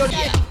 your yeah.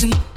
Listen.